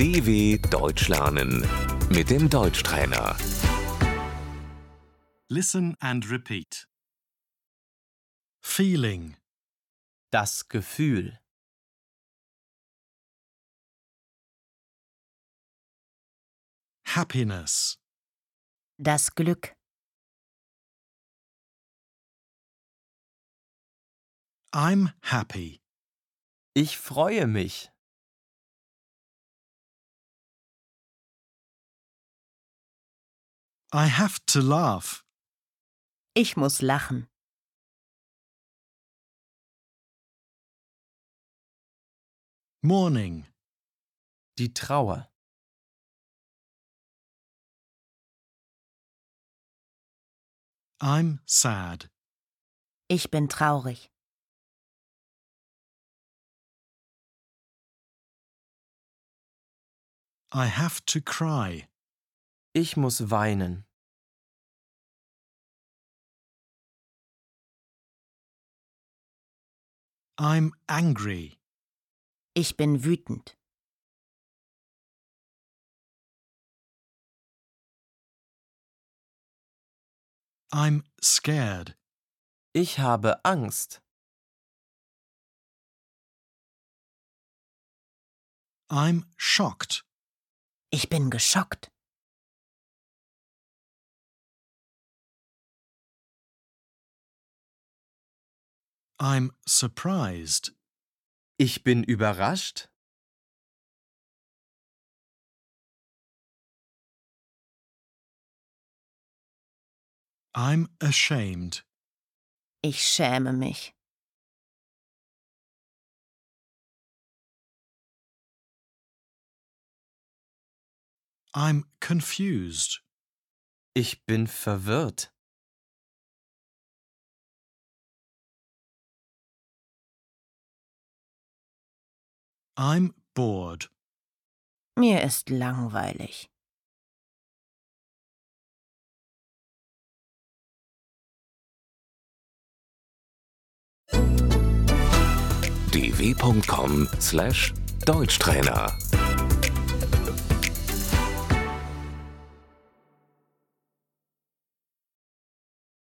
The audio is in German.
DW Deutsch lernen mit dem Deutschtrainer. Listen and repeat. Feeling, Das Gefühl. happiness, Das Glück. I'm happy, Ich freue mich. I have to laugh, Ich muss lachen. morning, Die Trauer. I'm sad, Ich bin traurig. I have to cry, Ich muss weinen. I'm angry, Ich bin wütend. I'm scared, Ich habe Angst. I'm shocked, Ich bin geschockt. I'm surprised, Ich bin überrascht. I'm ashamed, Ich schäme mich. I'm confused, Ich bin verwirrt. I'm bored. Mir ist langweilig. dw.com/deutschtrainer